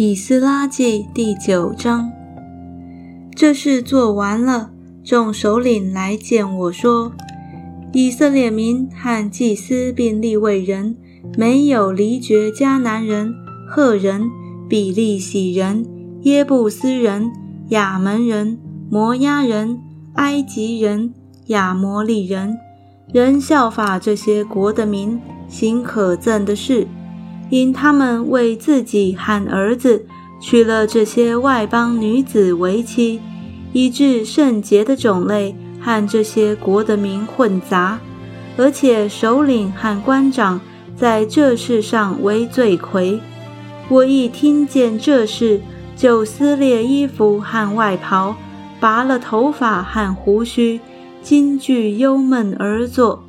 以斯拉记第九章，这事做完了，众首领来见我说：“以色列民和祭司并立位人，没有离绝迦南人、赫人、比利洗人、耶布斯人、亚门人、摩押人、埃及人、亚摩利人，人效法这些国的民，行可憎的事。”因他们为自己和儿子娶了这些外邦女子为妻，以致圣洁的种类和这些国的民混杂，而且首领和官长在这事上为罪魁。我一听见这事，就撕裂衣服和外袍，拔了头发和胡须，惊惧忧闷而坐。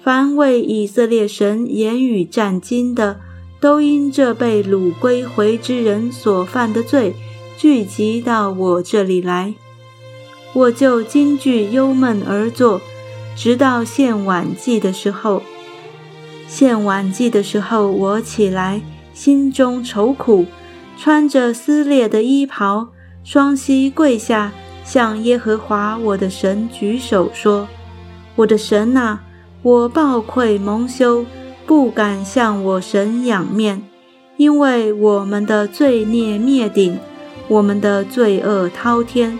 凡为以色列神言语战惊的。都因这被掳归回之人所犯的罪，聚集到我这里来，我就惊惧忧闷而坐，直到献晚祭的时候。献晚祭的时候，我起来，心中愁苦，穿着撕裂的衣袍，双膝跪下，向耶和华我的神举手说：“我的神啊，我暴愧蒙羞。”不敢向我神仰面，因为我们的罪孽灭顶，我们的罪恶滔天。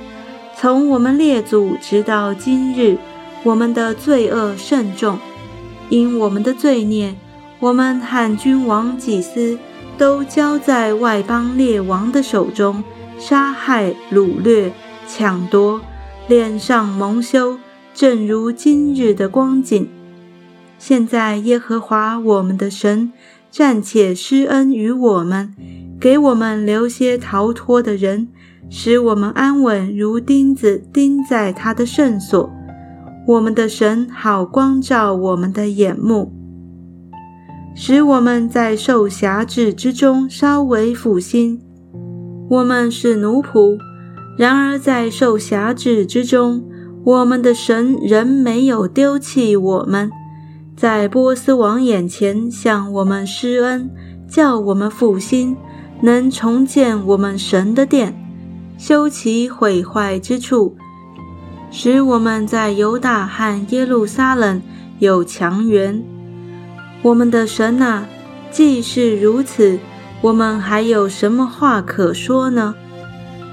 从我们列祖直到今日，我们的罪恶甚重。因我们的罪孽，我们汉君王祭司都交在外邦列王的手中，杀害、掳掠、抢夺，脸上蒙羞，正如今日的光景。现在耶和华我们的神暂且施恩于我们，给我们留些逃脱的人，使我们安稳如钉子钉在他的圣所。我们的神好光照我们的眼目，使我们在受辖制之中稍微复兴。我们是奴仆，然而在受辖制之中，我们的神仍没有丢弃我们。在波斯王眼前向我们施恩，叫我们复兴，能重建我们神的殿，修其毁坏之处，使我们在犹大和耶路撒冷有强援。我们的神啊，既是如此，我们还有什么话可说呢？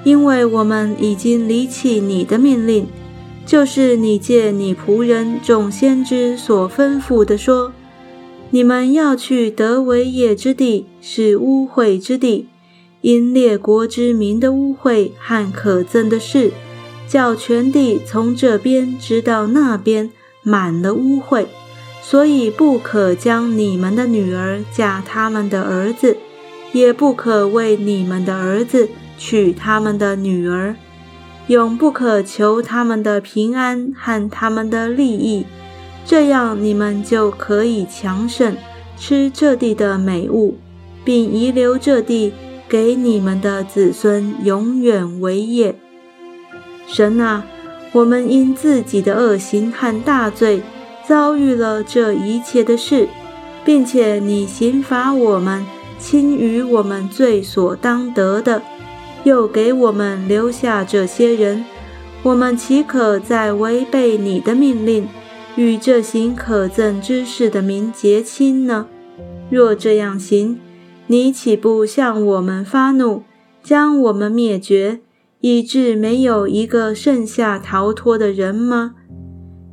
因为我们已经离弃你的命令。就是你借你仆人众先知所吩咐的说：“你们要去得为业之地，是污秽之地，因列国之民的污秽和可憎的事，叫全地从这边直到那边满了污秽，所以不可将你们的女儿嫁他们的儿子，也不可为你们的儿子娶他们的女儿。”永不可求他们的平安和他们的利益，这样你们就可以强盛，吃这地的美物，并遗留这地给你们的子孙永远为业。神啊，我们因自己的恶行和大罪，遭遇了这一切的事，并且你刑罚我们，轻于我们罪所当得的。又给我们留下这些人，我们岂可再违背你的命令，与这行可憎之事的民结亲呢？若这样行，你岂不向我们发怒，将我们灭绝，以致没有一个剩下逃脱的人吗？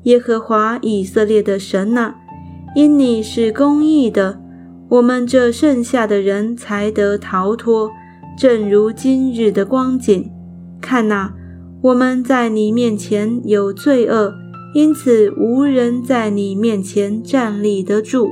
耶和华以色列的神呐，因你是公义的，我们这剩下的人才得逃脱。正如今日的光景，看呐，我们在你面前有罪恶，因此无人在你面前站立得住。